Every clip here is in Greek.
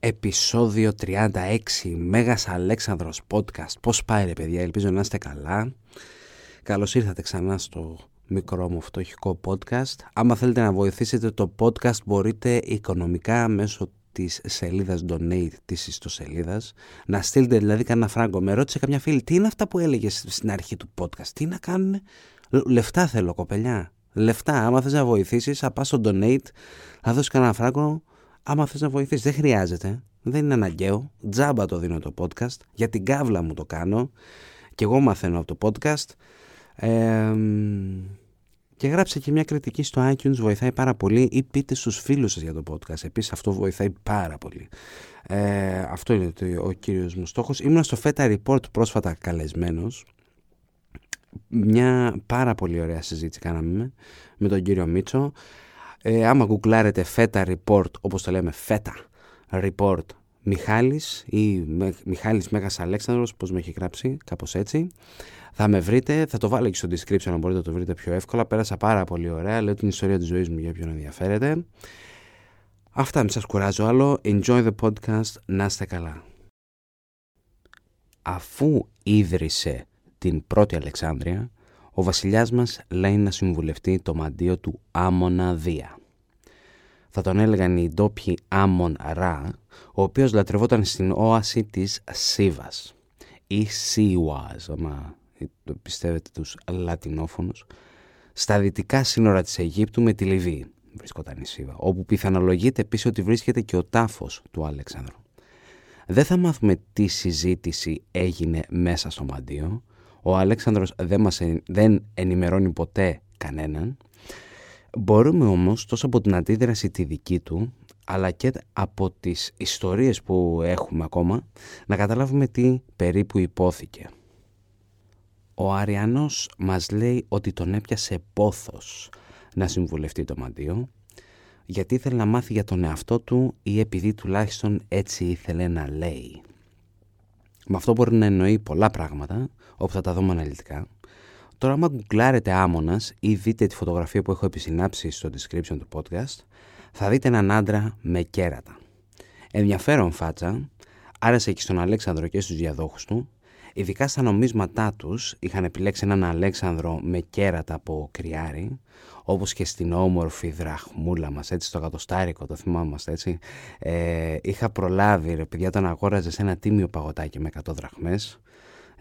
επεισόδιο 36 Μέγας Αλέξανδρος Podcast. Πώς πάει ρε παιδιά, ελπίζω να είστε καλά. Καλώς ήρθατε ξανά στο μικρό μου φτωχικό podcast. Άμα θέλετε να βοηθήσετε το podcast μπορείτε οικονομικά μέσω της σελίδας donate της ιστοσελίδας. Να στείλετε δηλαδή κανένα φράγκο. Με ρώτησε καμιά φίλη τι είναι αυτά που έλεγες στην αρχή του podcast; Τι να κάνουν λεφτά θέλω κοπελιά λεφτά. Άμα θες να βοηθήσεις θα πας στο donate θα δώσεις κανένα φράγκο άμα θες να βοηθήσεις. Δεν χρειάζεται. Δεν είναι αναγκαίο. Τζάμπα το δίνω το podcast. Για την κάβλα μου το κάνω. Και εγώ μαθαίνω από το podcast. και γράψε και μια κριτική στο iTunes, βοηθάει πάρα πολύ ή πείτε στους φίλους σας για το podcast. Επίσης αυτό βοηθάει πάρα πολύ. Ε, αυτό είναι το, ο κύριος μου στόχος. Ήμουν στο FETA Report πρόσφατα καλεσμένος. Μια πάρα πολύ ωραία συζήτηση κάναμε με τον κύριο Μίτσο. Ε, άμα γκουγκλάρετε φέτα report, όπως το λέμε φέτα report Μιχάλης ή Μιχάλης Μέγας Αλέξανδρος, πώς με έχει γράψει, κάπως έτσι. Θα με βρείτε, θα το βάλω και στο description αν μπορείτε να το βρείτε πιο εύκολα. Πέρασα πάρα πολύ ωραία, λέω την ιστορία της ζωής μου για ποιον ενδιαφέρεται. Αυτά, μην σας κουράζω άλλο. Enjoy the podcast, να είστε καλά. Αφού ίδρυσε την πρώτη Αλεξάνδρεια, ο βασιλιάς μας λέει να συμβουλευτεί το μαντίο του Άμονα Δία. Θα τον έλεγαν οι ντόπιοι Άμον Ρα, ο οποίος λατρευόταν στην όαση της Σίβας ή Σίουας, άμα πιστεύετε τους λατινόφωνους, στα δυτικά σύνορα της Αιγύπτου με τη Λιβύη βρισκόταν η Σίβα, όπου πιθανολογείται επίσης ότι βρίσκεται και ο τάφος του Αλεξάνδρου. Δεν θα μάθουμε τι συζήτηση έγινε μέσα στο μαντίο, ο Αλέξανδρος δεν, μας, δεν ενημερώνει ποτέ κανέναν. Μπορούμε όμως τόσο από την αντίδραση τη δική του αλλά και από τις ιστορίες που έχουμε ακόμα να καταλάβουμε τι περίπου υπόθηκε. Ο Αριανός μας λέει ότι τον έπιασε πόθος να συμβουλευτεί το μαντίο γιατί ήθελε να μάθει για τον εαυτό του ή επειδή τουλάχιστον έτσι ήθελε να λέει. Με αυτό μπορεί να εννοεί πολλά πράγματα όπου θα τα δούμε αναλυτικά. Τώρα, άμα γκουγκλάρετε άμονα ή δείτε τη φωτογραφία που έχω επισυνάψει στο description του podcast, θα δείτε έναν άντρα με κέρατα. Ενδιαφέρον φάτσα, άρεσε και στον Αλέξανδρο και στους διαδόχους του, ειδικά στα νομίσματά τους είχαν επιλέξει έναν Αλέξανδρο με κέρατα από κρυάρι, όπως και στην όμορφη δραχμούλα μας, έτσι στο κατοστάρικο, το θυμάμαστε έτσι. Ε, είχα προλάβει, ρε παιδιά, όταν αγόραζες ένα τίμιο παγωτάκι με 100 δραχμές,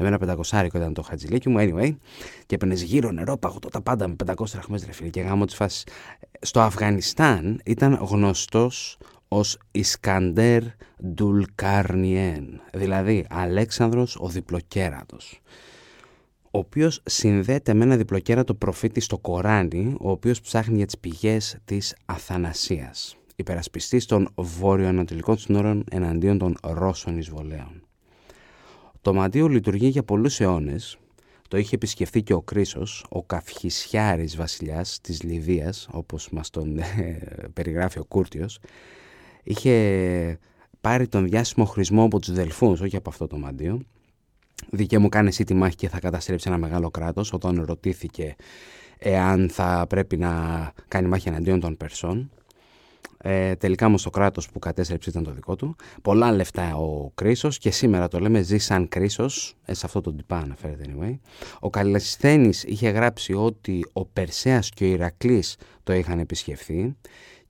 Εμένα πεντακοσάρικο ήταν το χατζηλίκι μου, anyway. Και έπαιρνες γύρω νερό, παγωτό, τα πάντα με 500 δραχμές ρε φίλε και γάμο τη φάση. Στο Αφγανιστάν ήταν γνωστός ως Ισκαντέρ Ντουλκάρνιέν, δηλαδή Αλέξανδρος ο διπλοκέρατος ο οποίος συνδέεται με ένα διπλοκέρατο προφήτη στο Κοράνι, ο οποίος ψάχνει για τις πηγές της αθανασίας, υπερασπιστής των βόρειο-ανατολικών συνόρων εναντίον των Ρώσων εισβολέων. Το μαντίο λειτουργεί για πολλούς αιώνες. Το είχε επισκεφθεί και ο Κρίσος, ο καυχησιάρης βασιλιάς της Λιβύας, όπως μας τον ε, περιγράφει ο Κούρτιος. Είχε πάρει τον διάσημο χρησμό από τους Δελφούς, όχι από αυτό το μαντίο. Δικέ μου κάνει εσύ τη μάχη και θα καταστρέψει ένα μεγάλο κράτος, όταν ρωτήθηκε εάν θα πρέπει να κάνει μάχη εναντίον των Περσών. Ε, τελικά όμως το κράτος που κατέστρεψε ήταν το δικό του. Πολλά λεφτά ο Κρίσος και σήμερα το λέμε ζει σαν Κρίσος. Ε, σε αυτό το τυπά αναφέρεται anyway. Ο Καλλισθένης είχε γράψει ότι ο Περσέας και ο Ηρακλής το είχαν επισκεφθεί.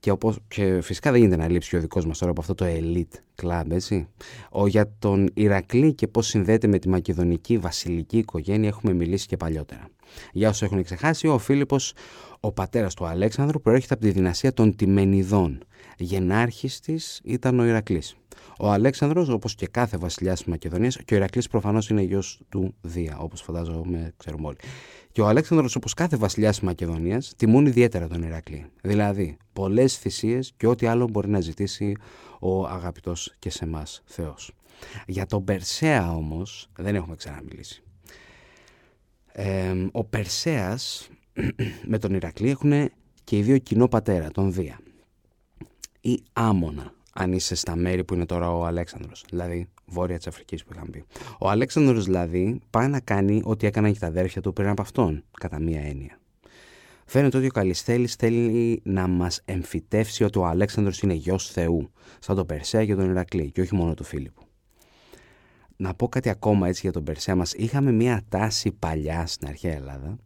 Και, όπως, και φυσικά δεν γίνεται να λείψει ο δικός μας τώρα από αυτό το elite club, έτσι. Ο, για τον Ηρακλή και πώς συνδέεται με τη μακεδονική βασιλική οικογένεια έχουμε μιλήσει και παλιότερα. Για όσους έχουν ξεχάσει, ο Φίλιππος ο πατέρας του Αλέξανδρου προέρχεται από τη δυναστεία των Τιμενιδών. Γενάρχης της ήταν ο Ηρακλής. Ο Αλέξανδρος, όπως και κάθε βασιλιάς της Μακεδονίας, και ο Ηρακλής προφανώς είναι γιος του Δία, όπως φαντάζομαι ξέρουμε όλοι. Και ο Αλέξανδρος, όπως κάθε βασιλιάς της Μακεδονίας, τιμούν ιδιαίτερα τον Ηρακλή. Δηλαδή, πολλές θυσίες και ό,τι άλλο μπορεί να ζητήσει ο αγαπητός και σε εμάς Θεός. Για τον Περσέα όμως δεν έχουμε ξαναμιλήσει. Ε, ο Περσέας με τον Ηρακλή έχουν και οι δύο κοινό πατέρα, τον Δία. Ή Άμονα, αν είσαι στα μέρη που είναι τώρα ο Αλέξανδρος, δηλαδή βόρεια της Αφρικής που είχαν πει. Ο Αλέξανδρος δηλαδή πάει να κάνει ό,τι έκαναν και τα αδέρφια του πριν από αυτόν, κατά μία έννοια. Φαίνεται ότι ο Καλιστέλης θέλει να μας εμφυτεύσει ότι ο Αλέξανδρος είναι γιος Θεού, σαν τον Περσέα και τον Ηρακλή και όχι μόνο του Φίλιππου. Να πω κάτι ακόμα έτσι για τον Περσέα μας. Είχαμε μια τάση παλιά στην αρχαία Ελλάδα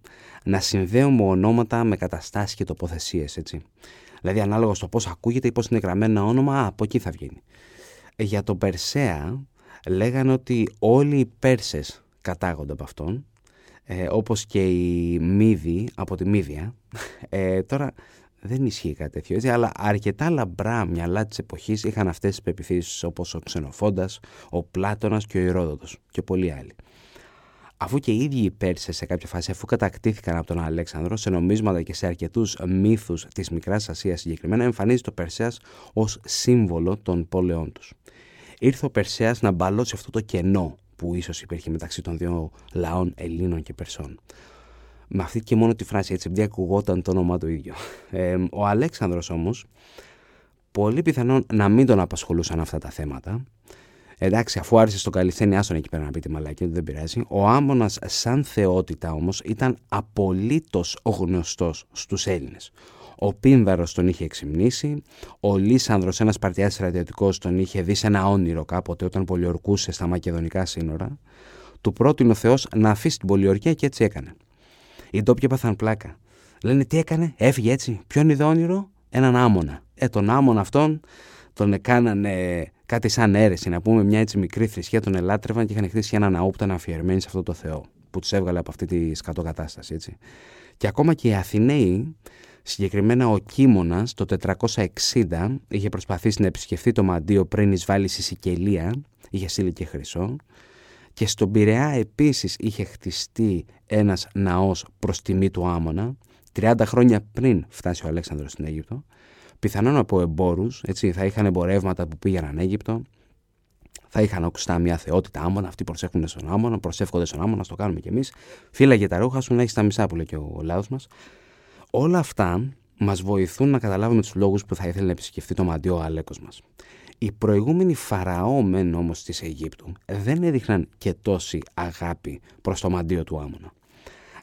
να συνδέουμε ονόματα με καταστάσεις και τοποθεσίες, έτσι. Δηλαδή ανάλογα στο πώς ακούγεται ή πώς είναι γραμμένο ένα όνομα, α, από εκεί θα βγαίνει. Για τον Περσέα λέγανε ότι όλοι οι Πέρσες κατάγονται από αυτόν, ε, όπως και οι Μύδοι από τη Μύδια. Ε, τώρα δεν ισχύει κάτι τέτοιο, έτσι, αλλά αρκετά λαμπρά μυαλά της εποχής είχαν αυτές τις πεπιθήσεις όπως ο Ξενοφόντας, ο Πλάτωνας και ο Ηρόδοτος και πολλοί άλλοι. Αφού και οι ίδιοι οι Πέρσες σε κάποια φάση, αφού κατακτήθηκαν από τον Αλέξανδρο σε νομίσματα και σε αρκετούς μύθους της Μικράς Ασίας συγκεκριμένα, εμφανίζει το Περσέας ως σύμβολο των πόλεων τους. Ήρθε ο Περσέας να μπαλώσει αυτό το κενό που ίσως υπήρχε μεταξύ των δύο λαών Ελλήνων και Περσών. Με αυτή και μόνο τη φράση έτσι, επειδή ακουγόταν το όνομά του ίδιο. Ε, ο Αλέξανδρος όμως, πολύ πιθανόν να μην τον απασχολούσαν αυτά τα θέματα, Εντάξει, αφού άρεσε στον Καλυθένη, άστον εκεί πέρα να πει τη μαλακή, δεν πειράζει. Ο Άμονα, σαν θεότητα όμως, ήταν απολύτως γνωστός στους Έλληνες. Ο Πίνδαρο τον είχε εξυμνήσει, ο Λίσανδρο, ένας παρτιάς στρατιωτικός, τον είχε δει σε ένα όνειρο κάποτε όταν πολιορκούσε στα μακεδονικά σύνορα. Του πρότεινε ο Θεός να αφήσει την πολιορκία και έτσι έκανε. Οι ντόπιοι έπαθαν πλάκα. Λένε τι έκανε, έφυγε έτσι. Ποιον είδε όνειρο, έναν άμονα. Ε, τον άμονα αυτόν τον έκανανε κάτι σαν αίρεση, να πούμε μια έτσι μικρή θρησκεία, τον ελάτρευαν και είχαν χτίσει ένα ναό που ήταν αφιερωμένοι σε αυτό το Θεό, που τους έβγαλε από αυτή τη σκατοκατάσταση. Έτσι. Και ακόμα και οι Αθηναίοι, συγκεκριμένα ο Κίμωνας το 460 είχε προσπαθήσει να επισκεφθεί το μαντίο πριν εισβάλλει στη Σικελία, είχε στείλει και χρυσό. Και στον Πειραιά επίσης είχε χτιστεί ένας ναός προς τιμή του Άμονα, 30 χρόνια πριν φτάσει ο Αλέξανδρος στην Αίγυπτο πιθανόν από εμπόρους, θα είχαν εμπορεύματα που πήγαιναν Αίγυπτο, θα είχαν ακουστά μια θεότητα άμονα, αυτοί προσέχουν στον άμονα, προσεύχονται στον άμονα, το κάνουμε κι εμείς. Φύλαγε τα ρούχα σου να έχεις τα μισά που λέει και ο λαός μας. Όλα αυτά μας βοηθούν να καταλάβουμε τους λόγους που θα ήθελε να επισκεφτεί το μαντίο ο Αλέκος μας. Οι προηγούμενοι φαραώμεν όμως της Αιγύπτου δεν έδειχναν και τόση αγάπη προς το μαντίο του Άμονα.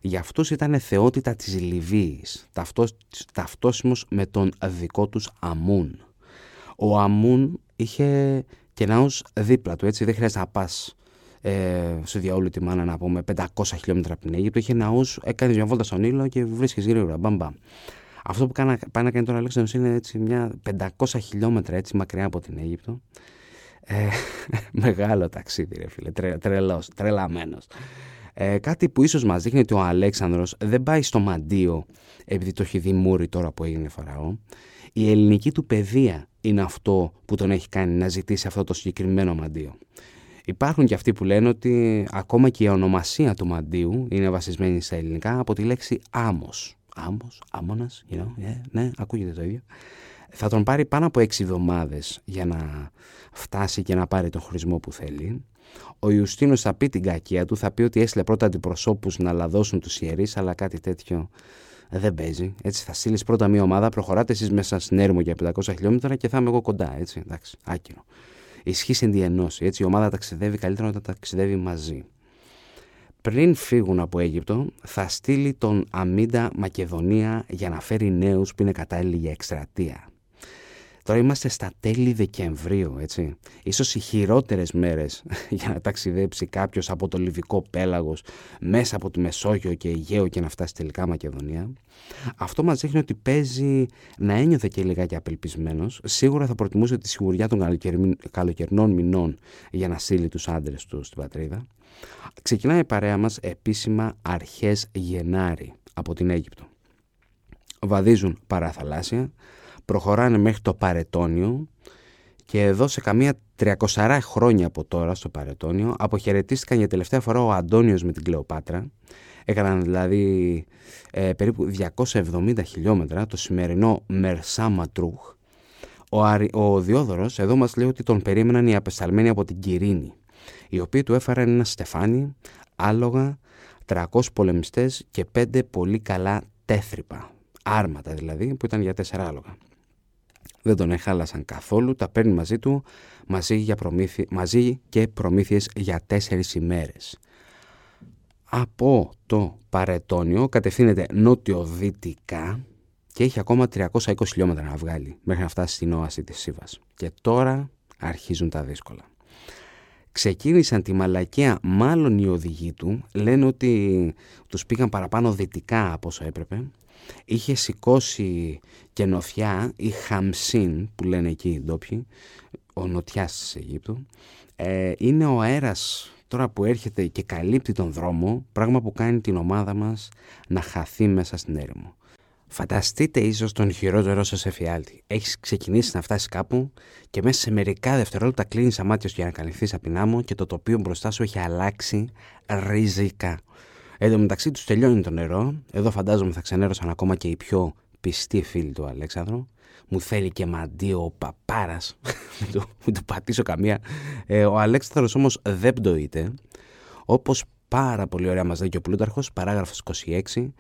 Για αυτούς ήταν θεότητα της Λιβύης, ταυτός, ταυτόσιμος με τον δικό τους Αμούν. Ο Αμούν είχε και ναούς δίπλα του, έτσι δεν χρειάζεται να πας ε, σε διαόλου τη μάνα να πούμε 500 χιλιόμετρα από την Αίγυπτο, είχε ναούς, έκανες μια βόλτα στον ήλιο και βρίσκεις γρήγορα, μπαμ μπαμ. Αυτό που κάνει, πάει να κάνει τώρα Αλέξανδρος είναι έτσι μια 500 χιλιόμετρα έτσι μακριά από την Αίγυπτο. Ε, μεγάλο ταξίδι ρε φίλε, τρε, τρελός, τρελαμένος. Ε, κάτι που ίσως μας δείχνει ότι ο Αλέξανδρος δεν πάει στο μαντίο επειδή το έχει δει μούρι τώρα που έγινε φαραώ. Η ελληνική του παιδεία είναι αυτό που τον έχει κάνει να ζητήσει αυτό το συγκεκριμένο μαντίο. Υπάρχουν και αυτοί που λένε ότι ακόμα και η ονομασία του μαντίου είναι βασισμένη στα ελληνικά από τη λέξη άμος. Άμος, άμονας, you know, yeah, ναι, ακούγεται το ίδιο. Θα τον πάρει πάνω από έξι εβδομάδες για να φτάσει και να πάρει τον χρησμό που θέλει. Ο Ιουστίνος θα πει την κακία του, θα πει ότι έστειλε πρώτα αντιπροσώπους να λαδώσουν τους ιερείς, αλλά κάτι τέτοιο δεν παίζει. Έτσι θα στείλεις πρώτα μία ομάδα, προχωράτε εσείς μέσα στην έρημο για 500 χιλιόμετρα και θα είμαι εγώ κοντά. Έτσι, εντάξει, άκυρο. Ισχύει στην διενώση. Έτσι, η ομάδα ταξιδεύει καλύτερα όταν ταξιδεύει μαζί. Πριν φύγουν από Αίγυπτο, θα στείλει τον Αμίντα Μακεδονία για να φέρει νέους που είναι κατάλληλοι για εκστρατεία. Τώρα είμαστε στα τέλη Δεκεμβρίου, έτσι. Ίσως οι χειρότερες μέρες για να ταξιδέψει κάποιος από το Λιβικό πέλαγος μέσα από τη Μεσόγειο και Αιγαίο και να φτάσει τελικά Μακεδονία. Αυτό μας δείχνει ότι παίζει να ένιωθε και λιγάκι απελπισμένος. Σίγουρα θα προτιμούσε τη σιγουριά των καλοκαιρινών μηνών για να στείλει τους άντρες του στην πατρίδα. Ξεκινάει η παρέα μας επίσημα αρχές Γενάρη από την Αίγυπτο. Βαδίζουν παραθαλάσσια, προχωράνε μέχρι το Παρετόνιο και εδώ σε καμία 300 χρόνια από τώρα στο Παρετόνιο αποχαιρετίστηκαν για τελευταία φορά ο Αντώνιος με την Κλεοπάτρα. Έκαναν δηλαδή ε, περίπου 270 χιλιόμετρα το σημερινό Μερσά Ματρούχ. Ο, Αρι, ο Διόδωρος εδώ μας λέει ότι τον περίμεναν οι απεσταλμένοι από την Κυρίνη, οι οποίοι του έφεραν ένα στεφάνι, άλογα, 300 πολεμιστές και 5 πολύ καλά τέθρυπα, άρματα δηλαδή, που ήταν για τέσσερα άλογα δεν τον έχαλασαν καθόλου, τα παίρνει μαζί του μαζί, για μαζί και προμήθειες για τέσσερις ημέρες. Από το Παρετόνιο κατευθύνεται νότιο-δυτικά και έχει ακόμα 320 χιλιόμετρα να βγάλει μέχρι να φτάσει στην όαση της Σίβας. Και τώρα αρχίζουν τα δύσκολα. Ξεκίνησαν τη μαλακία μάλλον οι οδηγοί του, λένε ότι τους πήγαν παραπάνω δυτικά από όσο έπρεπε. Είχε σηκώσει και νοθιά η Χαμσίν που λένε εκεί οι ντόπιοι, ο νοτιάς της Αιγύπτου. Ε, είναι ο αέρας τώρα που έρχεται και καλύπτει τον δρόμο, πράγμα που κάνει την ομάδα μας να χαθεί μέσα στην έρημο. Φανταστείτε ίσως τον χειρότερο σας εφιάλτη. Έχεις ξεκινήσει να φτάσεις κάπου και μέσα σε μερικά δευτερόλεπτα κλείνεις αμάτια για να καλυφθείς από την άμμο και το τοπίο μπροστά σου έχει αλλάξει ριζικά. Εδώ μεταξύ τους τελειώνει το νερό. Εδώ φαντάζομαι θα ξενέρωσαν ακόμα και οι πιο πιστοί φίλοι του Αλέξανδρου. Μου θέλει και μαντίο ο παπάρας. μην του πατήσω καμία. Ε, ο Αλέξανδρος όμως δεν πτωείται. Όπως πάρα πολύ ωραία μας λέει και ο Πλούταρχος, παράγραφος 26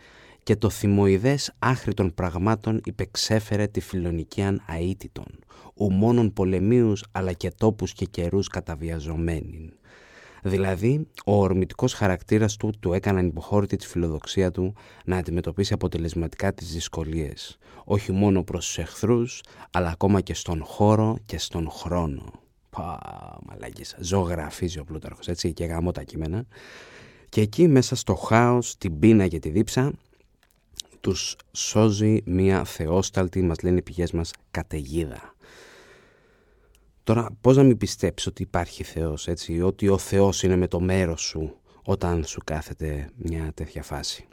και το θυμοειδές άχρη των πραγμάτων υπεξέφερε τη φιλονικίαν αίτητον, ου μόνον πολεμίους αλλά και τόπους και καιρούς καταβιαζομένην. Δηλαδή, ο ορμητικός χαρακτήρας του του έκαναν υποχώρητη τη φιλοδοξία του να αντιμετωπίσει αποτελεσματικά τις δυσκολίες, όχι μόνο προς τους εχθρούς, αλλά ακόμα και στον χώρο και στον χρόνο. Πα, μαλάκες, ζωγραφίζει ο Πλούταρχος, έτσι, και γάμω τα κείμενα. Και εκεί μέσα στο χάος, την πείνα και τη δίψα, τους σώζει μια θεόσταλτη, μας λένε οι πηγές μας, καταιγίδα. Τώρα πώς να μην πιστέψεις ότι υπάρχει Θεός, έτσι, ότι ο Θεός είναι με το μέρος σου όταν σου κάθεται μια τέτοια φάση.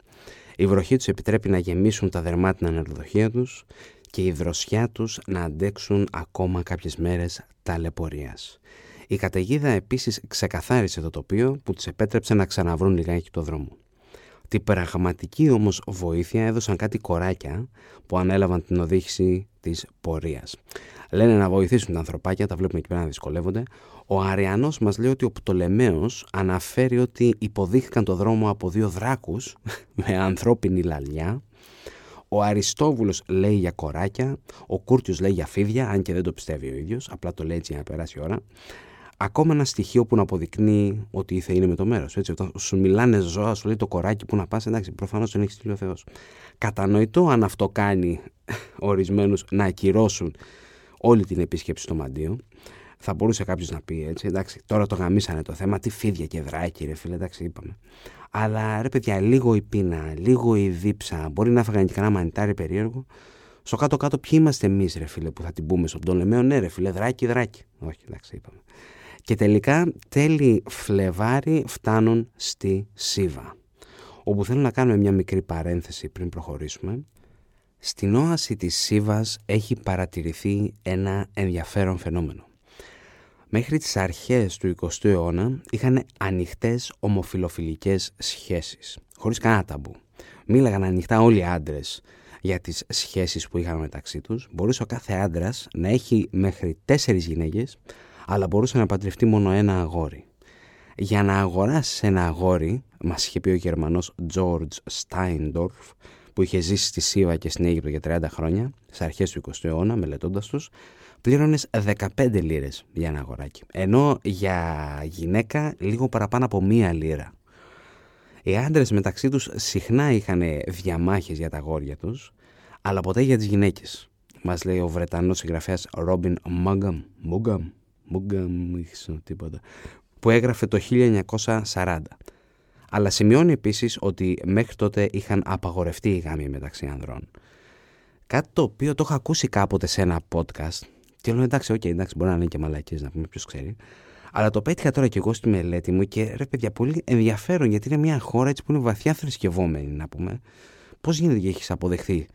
Η βροχή τους επιτρέπει να γεμίσουν τα δερμάτινα νεροδοχεία τους και η δροσιά τους να αντέξουν ακόμα κάποιες μέρες ταλαιπωρίας. Η καταιγίδα επίσης ξεκαθάρισε το τοπίο που τους επέτρεψε να ξαναβρούν λιγάκι το δρόμο. Την πραγματική όμως βοήθεια έδωσαν κάτι κοράκια που ανέλαβαν την οδήγηση της πορείας. Λένε να βοηθήσουν τα ανθρωπάκια, τα βλέπουμε εκεί πέρα να δυσκολεύονται. Ο Αριανός μας λέει ότι ο Πτολεμαίος αναφέρει ότι υποδείχθηκαν το δρόμο από δύο δράκους με ανθρώπινη λαλιά. Ο Αριστόβουλος λέει για κοράκια, ο Κούρτιος λέει για φίδια, αν και δεν το πιστεύει ο ίδιος, απλά το λέει έτσι για να περάσει η ώρα ακόμα ένα στοιχείο που να αποδεικνύει ότι η Θεή είναι με το μέρος. Όταν σου μιλάνε ζώα, σου λέει το κοράκι που να πας, εντάξει, προφανώς τον έχεις στείλει ο Θεός. Κατανοητό αν αυτό κάνει ορισμένους να ακυρώσουν όλη την επίσκεψη στο μαντίο. Θα μπορούσε κάποιος να πει έτσι, εντάξει, τώρα το γαμίσανε το θέμα, τι φίδια και δράκι, ρε φίλε, εντάξει, είπαμε. Αλλά ρε παιδιά, λίγο η πείνα, λίγο η δίψα, μπορεί να φάγανε και κανένα μανιτάρι περίεργο. Στο κάτω-κάτω, ποιοι είμαστε εμείς, ρε φίλε, που θα την πούμε στον Πτολεμαίο, ναι, ρε φίλε, δράκι, δράκι. Όχι, εντάξει, είπαμε. Και τελικά τέλη Φλεβάρι φτάνουν στη Σίβα, όπου θέλω να κάνουμε μια μικρή παρένθεση πριν προχωρήσουμε. Στην όαση της Σίβας έχει παρατηρηθεί ένα ενδιαφέρον φαινόμενο. Μέχρι τις αρχές του 20ου αιώνα είχαν ανοιχτές ομοφιλοφιλικές σχέσεις, χωρίς κανένα ταμπού. Μίλαγαν ανοιχτά όλοι οι άντρες για τις σχέσεις που είχαν μεταξύ τους. Μπορούσε ο κάθε άντρας να έχει μέχρι τέσσερις γυναίκες αλλά μπορούσε να παντρευτεί μόνο ένα αγόρι. Για να αγοράσει ένα αγόρι, μας είχε πει ο Γερμανός George Steindorf, που είχε ζήσει στη Σίβα και στην Αίγυπτο για 30 χρόνια, στι αρχές του 20ου αιώνα, μελετώντας τους, πλήρωνες 15 λίρες για ένα αγοράκι. Ενώ για γυναίκα λίγο παραπάνω από μία λίρα. Οι άντρες μεταξύ τους συχνά είχαν διαμάχες για τα αγόρια τους, αλλά ποτέ για τις γυναίκες. Μας λέει ο Βρετανός συγγραφέας Ρόμπιν Μόγκαμ, τίποτα, που έγραφε το 1940. Αλλά σημειώνει επίσης ότι μέχρι τότε είχαν απαγορευτεί οι γάμοι μεταξύ ανδρών. Κάτι το οποίο το έχω ακούσει κάποτε σε ένα podcast και λέω εντάξει, okay, εντάξει, μπορεί να είναι και μαλακίες να πούμε, ποιος ξέρει. Αλλά το πέτυχα τώρα και εγώ στη μελέτη μου και ρε παιδιά, πολύ ενδιαφέρον γιατί είναι μια χώρα έτσι που είναι βαθιά θρησκευόμενη, να πούμε. Πώς γίνεται και έχεις αποδεχθεί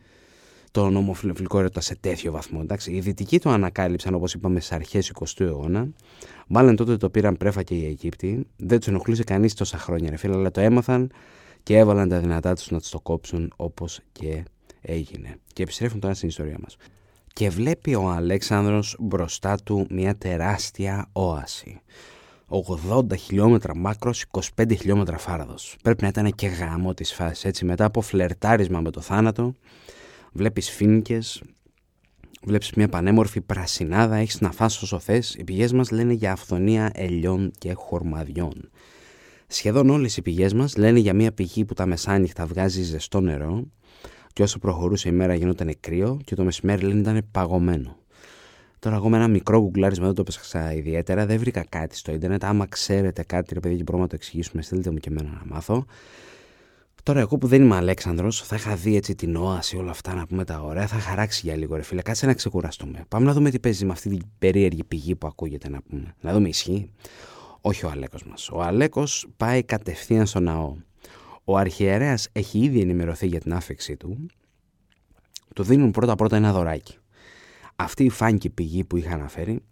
τον ομοφιλοφιλικό έρωτα σε τέτοιο βαθμό. Εντάξει. Οι δυτικοί το ανακάλυψαν, όπως είπαμε, στις αρχές 20ου αιώνα. Μάλλον τότε το πήραν πρέφα και οι Αιγύπτιοι. Δεν τους ενοχλούσε κανείς τόσα χρόνια, ρε φίλε, αλλά το έμαθαν και έβαλαν τα δυνατά τους να τους το κόψουν όπως και έγινε. Και επιστρέφουν τώρα στην ιστορία μας. Και βλέπει ο Αλέξανδρος μπροστά του μια τεράστια όαση. 80 χιλιόμετρα μάκρος, 25 χιλιόμετρα φάραδος. Πρέπει να ήταν και γάμο της φάσης, έτσι, μετά από φλερτάρισμα με το θάνατο, βλέπεις φίνικες, βλέπεις μια πανέμορφη πρασινάδα, έχεις να φας όσο θες. Οι πηγές μας λένε για αυθονία ελιών και χορμαδιών. Σχεδόν όλες οι πηγές μας λένε για μια πηγή που τα μεσάνυχτα βγάζει ζεστό νερό και όσο προχωρούσε η μέρα γινόταν κρύο και το μεσημέρι λένε ήταν παγωμένο. Τώρα εγώ με ένα μικρό γκουγκλάρισμα δεν το πέσα ιδιαίτερα, δεν βρήκα κάτι στο ίντερνετ. Άμα ξέρετε κάτι ρε παιδί και μπορούμε να το εξηγήσουμε, στείλτε μου και εμένα να μάθω. Τώρα, εγώ που δεν είμαι Αλέξανδρος, θα είχα δει έτσι την όαση, όλα αυτά να πούμε τα ωραία, θα χαράξει για λίγο, ρε φίλε. Κάτσε να ξεκουραστούμε. Πάμε να δούμε τι παίζει με αυτή την περίεργη πηγή που ακούγεται να πούμε. Να δούμε, ισχύει. Όχι ο Αλέκος μας. Ο Αλέκος πάει κατευθείαν στο ναό. Ο αρχιερέας έχει ήδη ενημερωθεί για την άφηξή του. Του δίνουν πρώτα-πρώτα ένα δωράκι. Αυτή η φάνκη πηγή που είχα αναφέρει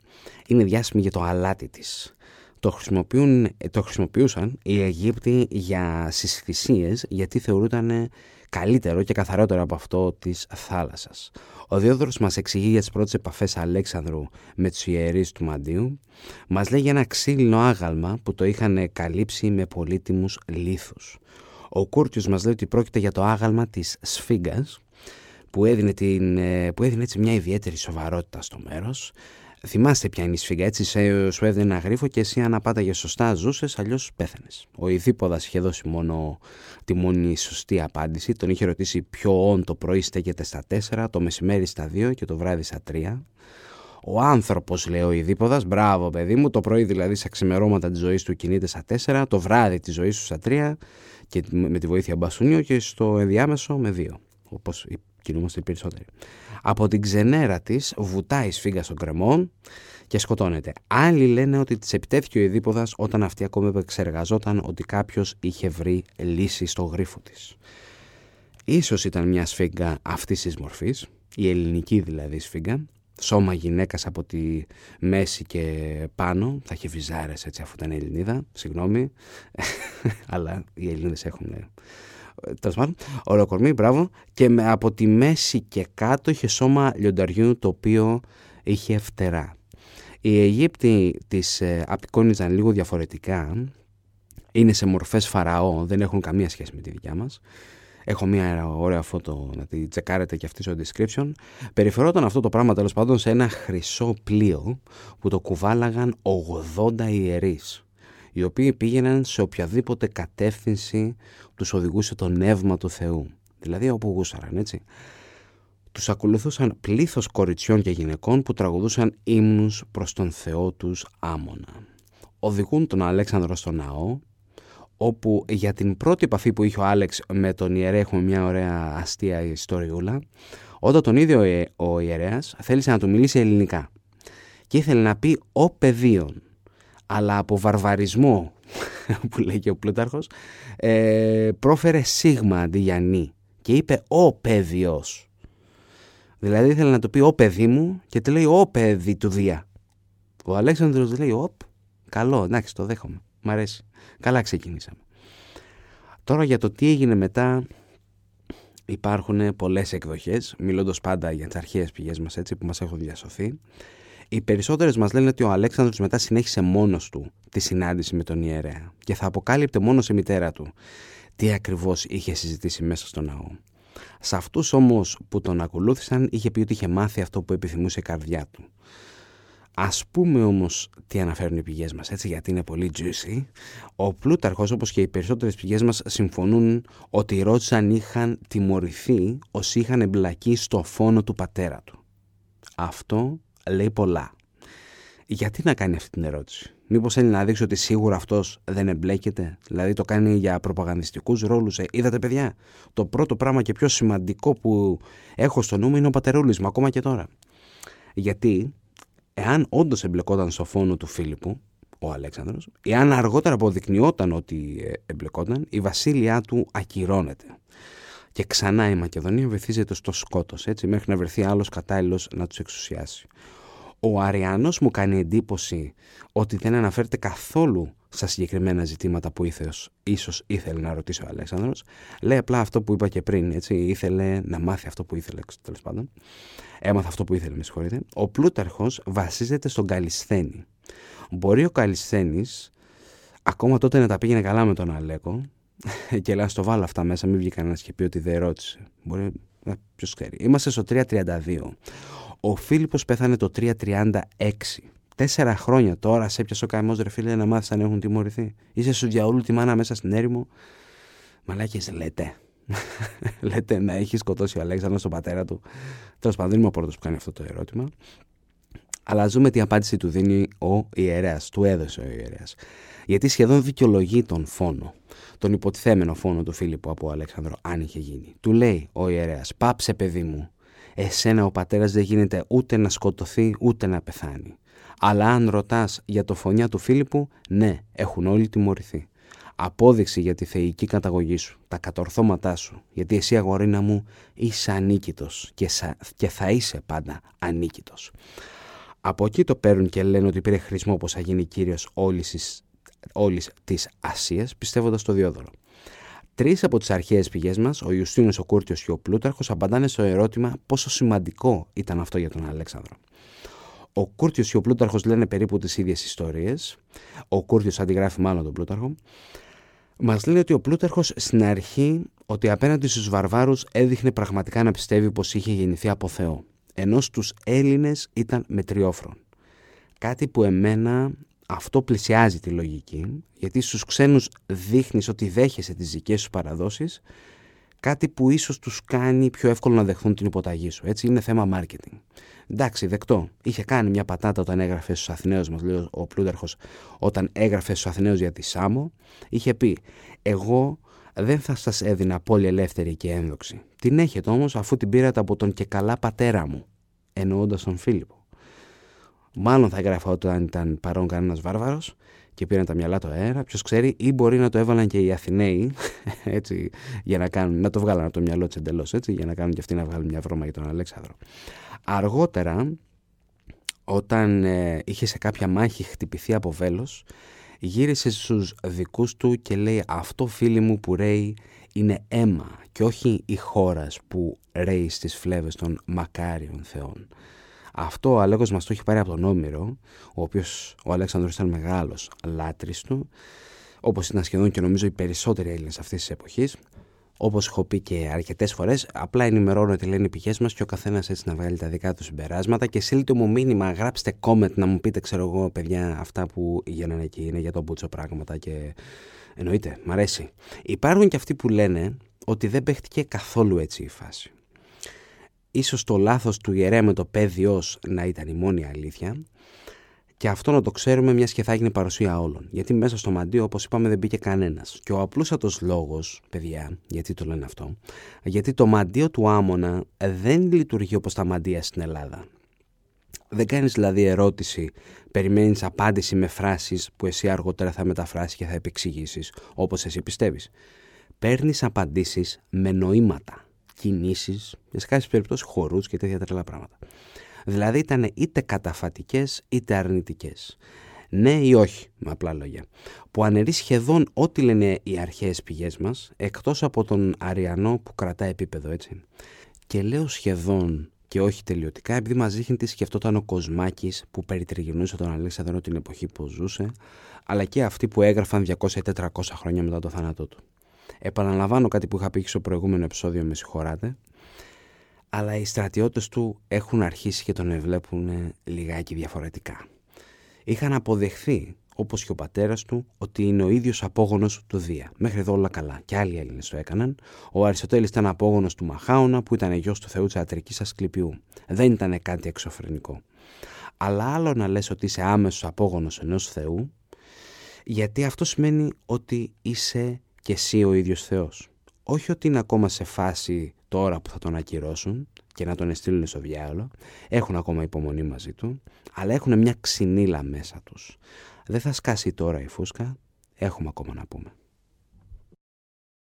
είναι διάσημη για το αλάτι της. Το, χρησιμοποιούν, το χρησιμοποιούσαν οι Αιγύπτιοι για συσθυσίες γιατί θεωρούταν καλύτερο και καθαρότερο από αυτό της θάλασσας. Ο Διόδωρος μας εξηγεί για τις πρώτες επαφές Αλέξανδρου με τους ιερείς του Μαντίου. Μας λέει για ένα ξύλινο άγαλμα που το είχαν καλύψει με πολύτιμους λίθους. Ο Κούρτιος μας λέει ότι πρόκειται για το άγαλμα της Σφίγγας που έδινε, την, ε, που έδινε έτσι μια ιδιαίτερη σοβαρότητα στο μέρος. Θυμάστε ποια είναι η σφίγγα, έτσι σου έδινε ένα γρίφο και εσύ αν απάταγε σωστά ζούσες, αλλιώς πέθανες. Ο Ιδίποδας είχε δώσει μόνο τη μόνη σωστή απάντηση. Τον είχε ρωτήσει ποιο όν το πρωί στέκεται στα 4, το μεσημέρι στα 2 και το βράδυ στα 3. Ο άνθρωπος, λέει ο Ιδίποδας, μπράβο παιδί μου, το πρωί δηλαδή στα ξημερώματα της ζωής του κινείται στα 4, το βράδυ της ζωής του στα 3 και με τη βοήθεια μπασούνιο και στο ενδιάμεσο με 2. Όπως κινούμαστε οι περισσότεροι. Από την ξενέρα της βουτάει σφίγγα στον κρεμό και σκοτώνεται. Άλλοι λένε ότι της επιτέθηκε ο Ιδίποδα όταν αυτή ακόμη επεξεργαζόταν ότι κάποιος είχε βρει λύση στο γρίφο της. Ίσως ήταν μια σφίγγα αυτής της μορφής, η ελληνική δηλαδή σφίγγα, σώμα γυναίκας από τη μέση και πάνω, θα είχε βυζάρες έτσι αφού ήταν Ελληνίδα, συγγνώμη, αλλά οι Ελληνίδες έχουν τέλος πάντων, ολοκορμή, μπράβο, και με, από τη μέση και κάτω είχε σώμα λιονταριού το οποίο είχε φτερά. Οι Αιγύπτιοι τις ε, απεικόνιζαν λίγο διαφορετικά, είναι σε μορφές φαραώ, δεν έχουν καμία σχέση με τη δικιά μας. Έχω μια ωραία φώτο να τη τσεκάρετε και αυτή στο description. Περιφερόταν αυτό το πράγμα τέλος πάντων σε ένα χρυσό πλοίο που το κουβάλαγαν 80 ιερείς οι οποίοι πήγαιναν σε οποιαδήποτε κατεύθυνση τους οδηγούσε το νεύμα του Θεού. Δηλαδή όπου γούσαραν, έτσι. Τους ακολουθούσαν πλήθος κοριτσιών και γυναικών που τραγουδούσαν ύμνους προς τον Θεό τους Άμονα. Οδηγούν τον Αλέξανδρο στο ναό, όπου για την πρώτη επαφή που είχε ο Άλεξ με τον ιερέα έχουμε μια ωραία αστεία ιστοριούλα, όταν τον ίδιο ο ιερέας θέλησε να του μιλήσει ελληνικά και ήθελε να πει «ο πεδίον» αλλά από βαρβαρισμό που λέει και ο Πλούταρχος ε, πρόφερε σίγμα αντί για νη και είπε «ο παιδιος». Δηλαδή ήθελε να το πει «ο παιδί μου» και του λέει «ο παιδί του Δία». Ο Αλέξανδρος λέει «οπ, καλό, εντάξει το δέχομαι, μ' αρέσει, καλά ξεκινήσαμε». Τώρα για το τι έγινε μετά υπάρχουν πολλές εκδοχές, μιλώντας πάντα για τις αρχαίες πηγές μας έτσι που μας έχουν διασωθεί. Οι περισσότερες μας λένε ότι ο Αλέξανδρος μετά συνέχισε μόνος του τη συνάντηση με τον ιερέα και θα αποκάλυπτε μόνος σε μητέρα του τι ακριβώς είχε συζητήσει μέσα στο ναό. Σε αυτούς όμως που τον ακολούθησαν είχε πει ότι είχε μάθει αυτό που επιθυμούσε η καρδιά του. Α πούμε όμως τι αναφέρουν οι πηγές μας, έτσι γιατί είναι πολύ juicy. Ο Πλούταρχος όπως και οι περισσότερες πηγές μας συμφωνούν ότι οι Ρότσαν είχαν τιμωρηθεί όσοι είχαν εμπλακεί στο φόνο του πατέρα του. Αυτό λέει πολλά. Γιατί να κάνει αυτή την ερώτηση; Μήπως θέλει να δείξει ότι σίγουρα αυτός δεν εμπλέκεται, δηλαδή το κάνει για προπαγανδιστικούς ρόλους. Ε, είδατε, παιδιά, το πρώτο πράγμα και πιο σημαντικό που έχω στο νου μου είναι ο πατερούλης μου, ακόμα και τώρα. Γιατί, εάν όντως εμπλεκόταν στο φόνο του Φίλιππου, ο Αλέξανδρος, εάν αργότερα αποδεικνυόταν ότι ε, εμπλεκόταν, η βασίλειά του ακυρώνεται. Και ξανά η Μακεδονία βυθίζεται στο σκότος, έτσι, μέχρι να βρεθεί άλλος κατάλληλος να τους εξουσιάσει. Ο Αριανό μου κάνει εντύπωση ότι δεν αναφέρεται καθόλου στα συγκεκριμένα ζητήματα που ήθελε, ίσως ήθελε να ρωτήσει ο Αλέξανδρος. Λέει απλά αυτό που είπα και πριν, έτσι, ήθελε να μάθει αυτό που ήθελε, τέλος πάντων. Έμαθα αυτό που ήθελε, με συγχωρείτε. Ο Πλούταρχος βασίζεται στον Καλισθένη. Μπορεί ο Καλισθένης ακόμα τότε να τα πήγαινε καλά με τον Αλέκο, και λέω, το βάλω αυτά μέσα, μην βγει κανένας και πει ότι δεν ρώτησε. Μπορεί, ε, ποιος ξέρει. Είμαστε στο 332. Ο Φίλιππος πέθανε το 336. Τέσσερα χρόνια τώρα σε έπιασε ο καημός ρε φίλε να μάθεις αν έχουν τιμωρηθεί. Είσαι σου διαόλου τη μάνα μέσα στην έρημο. Μαλάκες λέτε. λέτε να έχει σκοτώσει ο Αλέξανδρος τον πατέρα του. Τέλος πάντων, δεν είμαι ο πρώτος που κάνει αυτό το ερώτημα. Αλλά ζούμε τι απάντηση του δίνει ο ιερέας. Του έδωσε ο ιερέας. Γιατί σχεδόν δικαιολογεί τον φόνο. Τον υποτιθέμενο φόνο του Φίλιππου από Αλέξανδρο, αν είχε γίνει. Του λέει ο ιερέας: Πάψε, παιδί μου. Εσένα ο πατέρας δεν γίνεται ούτε να σκοτωθεί ούτε να πεθάνει. Αλλά αν ρωτάς για το φωνιά του Φίλιππου, ναι, έχουν όλοι τιμωρηθεί. Απόδειξη για τη θεϊκή καταγωγή σου, τα κατορθώματά σου, γιατί εσύ αγορίνα μου είσαι ανίκητος και, και θα είσαι πάντα ανίκητος. Από εκεί το παίρνουν και λένε ότι πήρε χρησμό όπως θα γίνει κύριος όλης της, όλης της Ασίας, πιστεύοντας το Διόδωρο. Τρεις από τις αρχαίες πηγές μας, ο Ιουστίνος, ο Κούρτιος και ο Πλούταρχος, απαντάνε στο ερώτημα πόσο σημαντικό ήταν αυτό για τον Αλέξανδρο. Ο Κούρτιος και ο Πλούταρχος λένε περίπου τις ίδιες ιστορίες. Ο Κούρτιος αντιγράφει μάλλον τον Πλούταρχο. Μας λένε ότι ο Πλούταρχος στην αρχή ότι απέναντι στους βαρβάρους έδειχνε πραγματικά να πιστεύει πως είχε γεννηθεί από Θεό ενώ στους Έλληνες ήταν μετριόφρον. Κάτι που εμένα αυτό πλησιάζει τη λογική, γιατί στους ξένους δείχνεις ότι δέχεσαι τις δικές σου παραδόσεις, κάτι που ίσως τους κάνει πιο εύκολο να δεχθούν την υποταγή σου. Έτσι είναι θέμα marketing. Εντάξει, δεκτό. Είχε κάνει μια πατάτα όταν έγραφε στους Αθηναίους μας, λέει ο Πλούταρχος, όταν έγραφε στους Αθηναίους για τη Σάμο, είχε πει «Εγώ δεν θα σας έδινα πολύ ελεύθερη και ένδοξη. Την έχετε όμως αφού την πήρατε από τον και καλά πατέρα μου, εννοώντας τον Φίλιππο. Μάλλον θα έγραφα όταν ήταν παρόν κανένας βάρβαρος και πήραν τα μυαλά του αέρα. Ποιος ξέρει, ή μπορεί να το έβαλαν και οι Αθηναίοι, έτσι, για να, κάνουν, να το βγάλαν από το μυαλό τους εντελώς, για να κάνουν και αυτοί να βγάλουν μια βρώμα για τον Αλέξανδρο. Αργότερα, όταν ε, είχε σε κάποια μάχη χτυπηθεί από βέλος, γύρισε στους δικούς του και λέει αυτό φίλοι μου που ρέει είναι αίμα και όχι η χώρας που ρέει στις φλέβες των μακάριων θεών. Αυτό ο Αλέκος μας το έχει πάρει από τον Όμηρο, ο οποίος ο Αλέξανδρος ήταν μεγάλος λάτρης του, όπως ήταν σχεδόν και νομίζω οι περισσότεροι Έλληνες αυτής της εποχής. Όπως έχω πει και αρκετές φορές, απλά ενημερώνω τι λένε οι πηγές μας και ο καθένας έτσι να βγάλει τα δικά του συμπεράσματα. Και στείλτε μου μήνυμα, γράψτε comment να μου πείτε, ξέρω εγώ, παιδιά, αυτά που γίνανε εκεί είναι για τον Μπούτσο πράγματα και. Εννοείται, μ' αρέσει. Υπάρχουν και αυτοί που λένε ότι δεν παίχτηκε καθόλου έτσι η φάση. Ίσως το λάθος του ιερέα με το παιδιος να ήταν η μόνη αλήθεια και αυτό να το ξέρουμε μιας και θα έγινε παρουσία όλων. Γιατί μέσα στο μαντίο, όπως είπαμε, δεν μπήκε κανένας. Και ο απλούστατο λόγος, παιδιά, γιατί το λένε αυτό, γιατί το μαντίο του Άμονα δεν λειτουργεί όπως τα μαντία στην Ελλάδα. Δεν κάνεις δηλαδή ερώτηση, περιμένεις απάντηση με φράσεις που εσύ αργότερα θα μεταφράσεις και θα επεξηγήσεις όπως εσύ πιστεύεις. Παίρνεις απαντήσεις με νοήματα, κινήσεις, σε κάποιες περιπτώσεις χορούς και τέτοια τρελά πράγματα. Δηλαδή ήταν είτε καταφατικές είτε αρνητικές. Ναι ή όχι, με απλά λόγια. Που αναιρεί σχεδόν ό,τι λένε οι αρχαίες πηγές μας, εκτός από τον Αριανό που κρατά επίπεδο, έτσι. Και λέω σχεδόν και όχι τελειωτικά, επειδή μας δείχνει τι σκεφτόταν ο Κοσμάκης που περιτριγυρνούσε τον Αλέξανδρο την εποχή που ζούσε, αλλά και αυτοί που έγραφαν 200 ή 400 χρόνια μετά το θάνατό του. Επαναλαμβάνω κάτι που είχα πει στο προηγούμενο επεισόδιο, με συγχωράτε, αλλά οι στρατιώτες του έχουν αρχίσει και τον ευλέπουν λιγάκι διαφορετικά. Είχαν αποδεχθεί, όπως και ο πατέρας του, ότι είναι ο ίδιος απόγονος του Δία. Μέχρι εδώ όλα καλά. Και άλλοι Έλληνες το έκαναν. Ο Αριστοτέλης ήταν απόγονος του Μαχάωνα, που ήταν γιος του Θεού της Ατρικής Ασκληπιού. Δεν ήταν κάτι εξωφρενικό. Αλλά άλλο να λες ότι είσαι άμεσος απόγονος ενός Θεού, γιατί αυτό σημαίνει ότι είσαι και εσύ ο ίδιος Θεός. Όχι ότι είναι ακόμα σε φάση τώρα που θα τον ακυρώσουν και να τον εστείλουν στο διάολο, έχουν ακόμα υπομονή μαζί του, αλλά έχουν μια ξυνήλα μέσα τους. Δεν θα σκάσει τώρα η φούσκα, έχουμε ακόμα να πούμε.